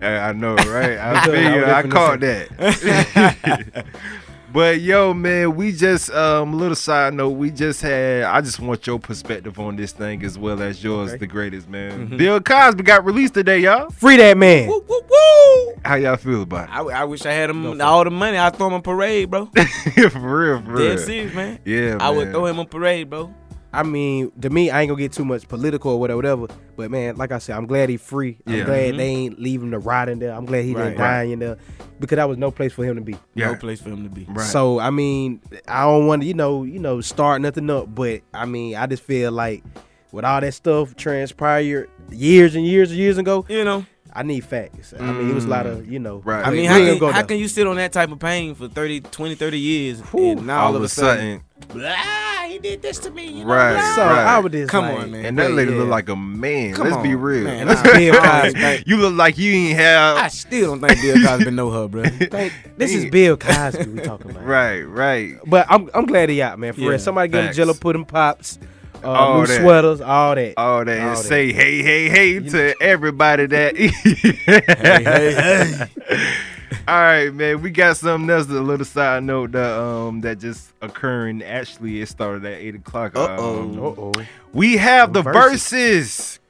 I I know, right? I feel you. was I caught that. but yo, man, we just um little side note. We just had. I just want your perspective on this thing as well as yours, Okay. the greatest man. Mhm. Bill Cosby got released today, y'all. Free that man. Woo, woo, woo. How y'all feel about I, I wish I had him all the money. I'd throw him a parade, bro. for real, for real. Dead serious, man. Yeah, I would throw him a parade, bro. I mean, to me, I ain't gonna get too much political or whatever, whatever. But man, like I said, I'm glad he free. I'm Yeah. glad Mhm. they ain't leaving the rot in there. I'm glad he Right. didn't die in there because that was no place for him to be. Yeah. No place for him to be. Right. So I mean, I don't want to, you know, you know, start nothing up. But I mean, I just feel like with all that stuff transpired years and years and years ago, You know, I need facts. I mean, it was a lot of, mm. you know. Right. I mean, how ain't can, how can you sit on that type of pain for 30, 20, 30 years Whew. and now all, of a sudden, blah, he did this to me. You know, Right, blah. So right. I would just Come like, on, man. and that lady yeah. look like a man. Come Let's be real. man. Let's be Bill. Cosby. You look like you ain't have. I still don't think Bill Cosby know her, bro. Thank- this is Bill Cosby we talking about. Right, right. But I'm I'm glad he out, man. For Yeah, real. Somebody get him facts. jello pudding pops, All new that. sweaters, all that. All that All and that. say hey, hey, hey to everybody that. Hey, hey. All right, man. We got something else. A little side note that um that just occurring. Actually, it started at eight o'clock. Uh-oh. Um, Uh-oh. we have the Verzuz. verses.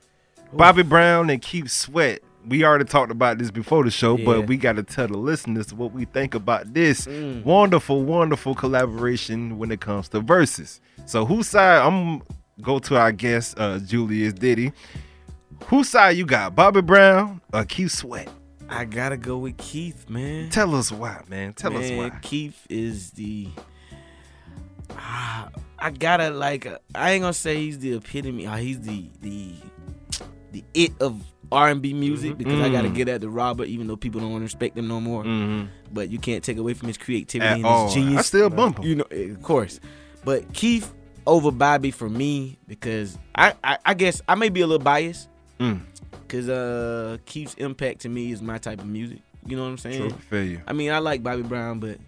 Bobby Brown and Keith Sweat. We already talked about this before the show, Yeah. but we got to tell the listeners what we think about this Mm. wonderful, wonderful collaboration when it comes to Verzuz. So, whose side? I'm go to our guest, uh, Julius Diddy. Whose side you got, Bobby Brown or Keith Sweat? I gotta go with Keith, man. Tell us why, man. Tell us Man, why. Keith is the. Ah, I gotta like. uh, I ain't gonna say he's the epitome. Uh, he's the the the it of R and B music because I gotta Mm. get at the robber, even though people don't respect him no more. Mhm. But you can't take away from his creativity At and all. his genius. I still bump him. You know, of course. But Keith over Bobby for me because I I, I guess I may be a little biased Mm. because uh Keith's impact to me is my type of music. You know what I'm saying? True, you. I mean, I like Bobby Brown, but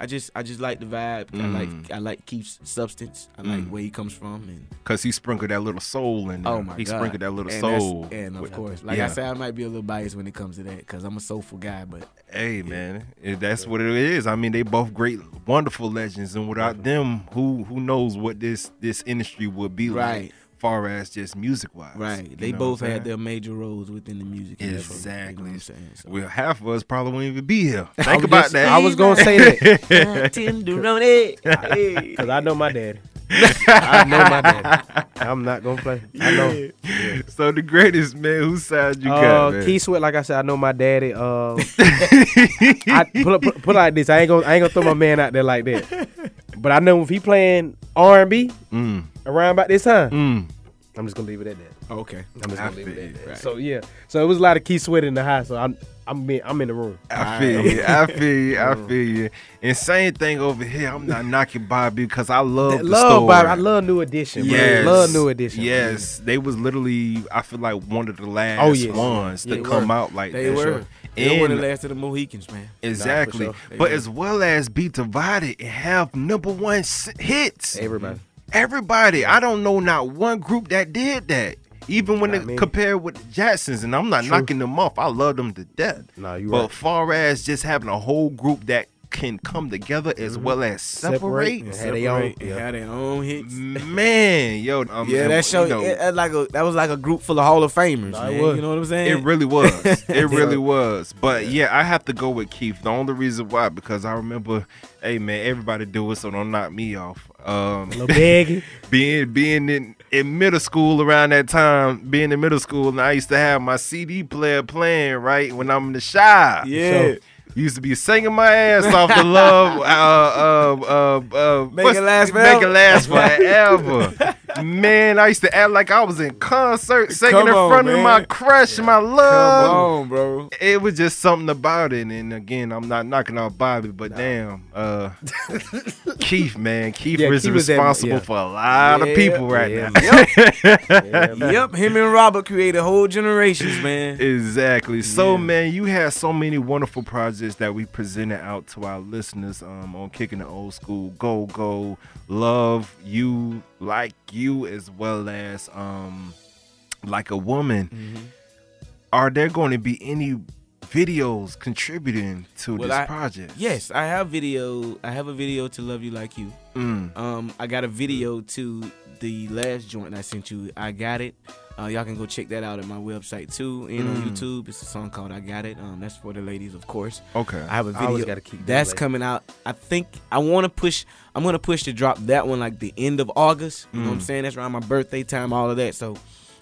I just I just like the vibe. I Mm. like I like Keith's substance. I like Mm. where he comes from and Cause he sprinkled that little soul in there. Oh my he god! sprinkled that little and soul. And of with- course, like yeah. I said, I might be a little biased when it comes to that because I'm a soulful guy. But Hey man, it- that's what it is. I mean, they both great, wonderful legends, and without them, who who knows what this this industry would be Right. like, far as just music wise. right, they both had their major roles within the music. industry, Exactly. You know what I'm saying? So. Well, half of us probably won't even be here. Think about just- that. I was gonna say that. Tenderoni. Hey. Cause I know my daddy. I know my daddy. I'm not gonna play. I know. So the greatest man, whose side you uh, got, man? Keith Sweat, like I said, I know my daddy. Uh, I put, put, put like this. I ain't gonna I ain't gonna throw my man out there like that. But I know if he playing R and B Mm, around about this time, mm. I'm just gonna leave it at that. Okay. I'm just I gonna leave it at that. Right. So yeah. So it was a lot of Keith Sweat in the house. So I'm I'm in, I'm in the room. I feel you. I feel you. I feel you. And same thing over here. I'm not knocking Bobby because I love the love story. Bobby. I love New Edition. bro. Yes. Love New Edition. Yes, they was literally. I feel like one of the last Oh, yes. ones Yeah, to come were. out like They that. were. They were the last of the Mohicans, man. Exactly. sure. But were. as well as be divided and have number one hits. Everybody. Everybody. I don't know not one group that did that. Even when it many. compared with the Jacksons, and I'm not True. knocking them off. I love them to death. Nah, you But right. far as just having a whole group that can come together as well as separate, Separate. Yeah. Had they own- yeah. had their own hits. man, yo, um, Yeah, that show you know, it, it like a that was like a group full of Hall of Famers. Nah, man. You know what I'm saying? It really was. It really was. But yeah, I have to go with Keith. The only reason why because I remember, hey man, everybody do it, so don't knock me off. Um, Little baggy. being being in, in middle school around that time, being in middle school, and I used to have my CD player playing right when I'm in the shop. Yeah. Used to be singing my ass off the love, uh, uh, uh, uh, Make it last make it forever. last forever. man, I used to act like I was in concert, singing Come in on, front of my crush, my love. Come on, bro. It was just something about it, and again, I'm not knocking off Bobby, but damn, uh, Keith, man, Keith Yeah, is Keith was that- responsible yeah. for a lot of people right yeah, now. Yep, him and Robert created whole generations, man. Exactly. So, Yeah. man, you had so many wonderful projects that we presented out to our listeners um, on Kicking the Old School. Go, go, love you, like you, as well as um, like a woman. Mm-hmm. Are there going to be any videos contributing to Well, this I- project? Yes, I have video. I have a video to Love You Like You. Mm. Um, I got a video to the last joint I sent you. I got it. Uh, y'all can go check that out at my website too, and on Mm. YouTube. It's a song called "I Got It." Um, that's for the ladies, of course. Okay. I have a video gotta keep that's ladies. coming out. I think I want to push. I'm gonna push to drop that one like the end of August. You know what I'm Mm. saying? That's around my birthday time, all of that. So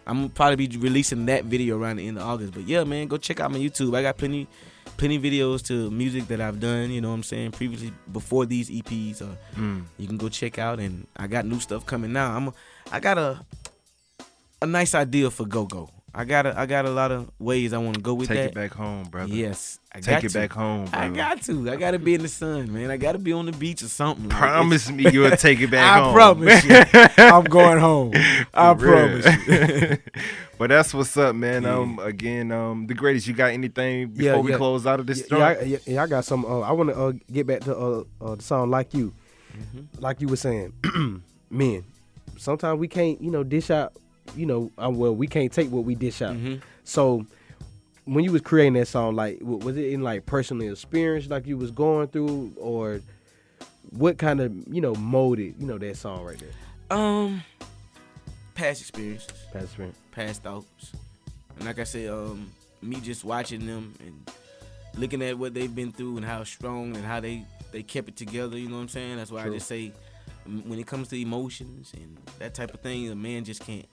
I'm probably be releasing that video around the end of August. But yeah, man, go check out my YouTube. I got plenty, plenty videos to music that I've done. You know what I'm saying? Previously, before these EPs, uh, Mm. you can go check out. And I got new stuff coming now. I'm, a, I got a, a nice idea for Go Go. I got a, I got a lot of ways I want to go with Take that. Take it back home, brother. Yes, I Take got it to. back home, I got to. I got to be in the sun, man. I got to be on the beach or something. Promise it's- me you'll take it back I home. I promise you. I'm going home. I promise you. but that's what's up, man. Yeah. Um, again, um, the greatest. You got anything before Yeah, we yeah. close out of this? Yeah, yeah, I, yeah, I got some. Uh, I want to uh, get back to uh, uh, the song "Like You," like you were saying, men. Sometimes we can't, you know, dish out. You know, uh, well, we can't take what we dish out. Mhm. So, when you was creating that song, like, was it in like personal experience, like you was going through, or what kind of, you know, molded, you know, that song right there? Um, past experiences, Past experience. past thoughts, and like I said, um, me just watching them and looking at what they've been through and how strong and how they they kept it together. You know what I'm saying? That's why True. I just say, when it comes to emotions and that type of thing, a man just can't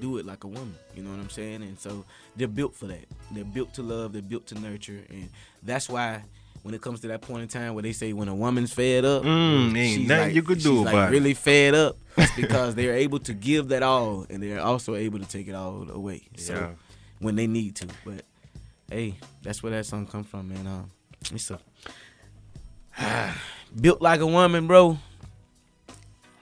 do it like a woman. You know what I'm saying? And so they're built for that. They're built to love. They're built to nurture, and that's why. When it comes to that point in time where they say when a woman's fed up, Mm, ain't nothing like, you could do like it. really fed up, it's because they're able to give that all, and they're also able to take it all away. So Yeah. when they need to, but hey, that's where that song come from, man. Um, it's a built like a woman, bro.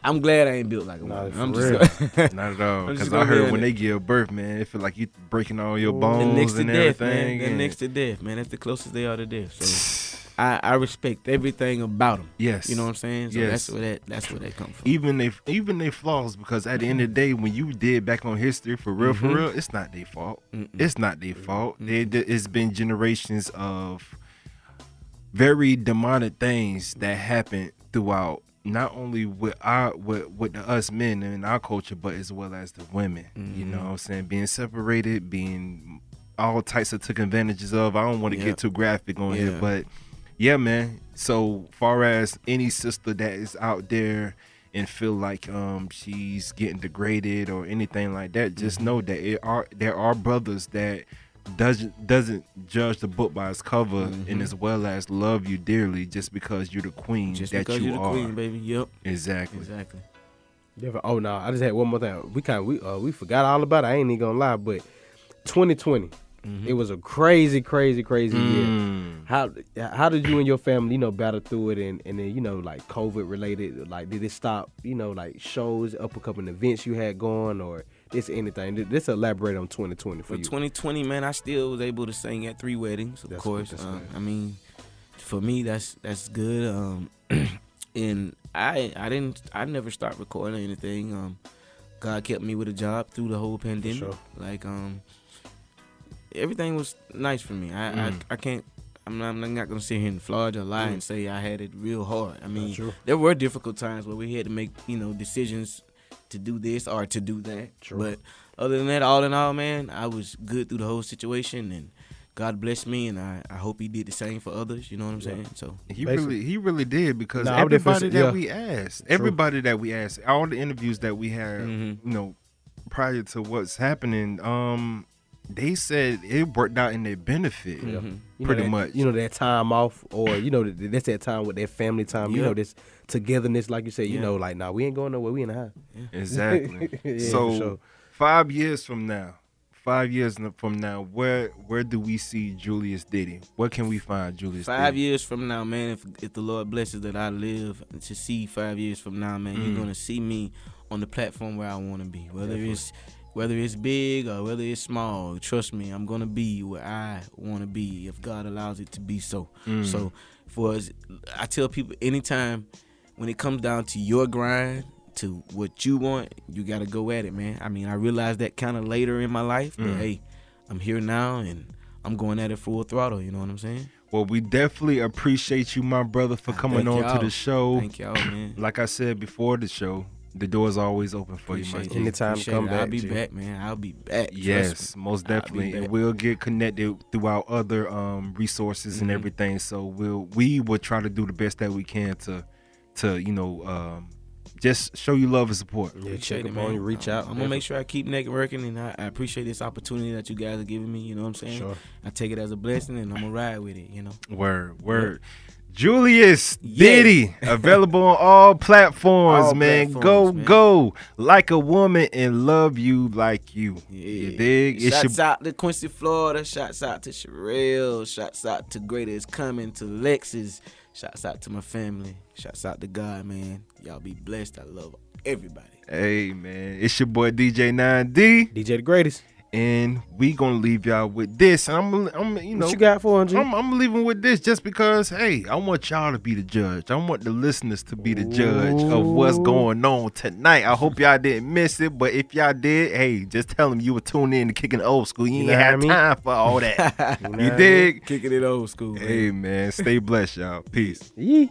I'm glad I ain't built like a Nah, woman. for I'm real. just Not at all. Because I heard when it. they give birth, man, it feel like you breaking all your They're bones next to and death, everything. man. They're and- next to death, man. That's the closest they are to death. So I, I respect everything about them. Yes. You know what I'm saying? So Yes. that's where that that's where they come from. even they even they flaws because at the end of the day when you did back on history for real for Mhm. real it's not their fault it's not their fault They- there- it's been generations of very demonic things that happened throughout not only with our with, with the us men in our culture but as well as the women you know what i'm saying being separated being all types of took advantages of i don't want to Yeah. get too graphic on here but yeah man so far as any sister that is out there and feel like um she's getting degraded or anything like that just Mm-hmm. know that it are there are brothers that doesn't doesn't judge the book by its cover and as well as love you dearly just because you're the queen Mm-hmm. Just that because you you're the are queen, baby. Yep. exactly Exactly. Different. Oh no, I just had one more thing. We kind of we uh, we forgot all about it. I ain't even gonna lie, but 2020, it was a crazy, crazy, crazy year. Mm. How how did you and your family, you know, battle through it, and and then you know like COVID related, like did it stop, you know, like shows, up and coming events you had going, or this anything? Let's elaborate on 2020 for, For you. 2020, man, I still was able to sing at three weddings. Of That's- course, um. I mean, for me, that's that's good. Um, and I I didn't I never start recording anything. Um, God kept me with a job through the whole pandemic. sure. Like um, everything was nice for me. I Mm. I, I can't. I'm not, I'm not gonna sit here and flaunt or lie and say I had it real hard. I mean, there were difficult times where we had to make you know decisions to do this or to do that. True. But other than that, all in all, man, I was good through the whole situation, and God blessed me, and I, I hope He did the same for others. You know what I'm saying? So He Basically- really, he really did because Nah, I would definitely everybody that yeah. we asked, everybody that we asked, all the interviews that we had, Mhm. you know, prior to what's happening, um, they said it worked out in their benefit, Mhm. You know pretty that- much. You know that time off, or you know that- that's that time with their family time. You know this togetherness, like you said. You Yeah. know, like nah, we ain't going nowhere. We in the house. exactly. Yeah, so sure. five years from now, five years from now, where where do we see Julius Diddy? Where can we find Julius? five Diddy? years from now, man, if if the Lord blesses that I live to see five years from now, man, Mm. you're gonna see me on the platform where I want to be. Whether it's whether it's big or whether it's small, trust me, I'm gonna be where I want to be if God allows it to be so. Mm. So, for us, I tell people anytime when it comes down to your grind to what you want, you gotta go at it, man. I mean, I realized that kind of later in my life, but Mm. hey, I'm here now and I'm going at it full throttle. You know what I'm saying? Well, we definitely appreciate you, my brother, for coming Thank on to y'all. the show. Thank y'all, man. Like I said before the show, the door's always open for you, Appreciate my it. Anytime to Appreciate come it. I'll be G. back, man. I'll be back. Yes, me. most definitely, and we'll get connected throughout other um, resources and Mhm. everything. So we'll we will try to do the best that we can to to you know um, just show you love and support. Yeah, Appreciate check it, up man. on you, reach out. I'm gonna make sure I keep networking, and I, I appreciate this opportunity that you guys are giving me. You know what I'm saying? Sure. I take it as a blessing, and I'm gonna ride with it. You know. Word, word. Julius Yeah. Diddy, available on all platforms, All man. platforms, go, man. go, like a woman and love you like you. Yeah. You dig? It's Shouts your- out to Quincy, Florida. Shouts out to Sherelle. Shouts out to Greater is Coming, to Lexus. Shouts out to my family. Shouts out to God, man. Y'all be blessed. I love everybody. Hey, man, it's your boy DJ 9D, DJ the greatest. And we gonna leave y'all with this. And I'm, I'm, you know, what you got for him? I'm, I'm leaving with this just because, hey, I want y'all to be the judge. I want the listeners to be the judge of what's going on tonight. I hope y'all didn't miss it, but if y'all did, hey, just tell them you were tuned in to kicking old school. You, You ain't know I have mean? time for all that. You know you dig? Kicking it old school. man. Hey, man, stay blessed, y'all. Peace. Yee.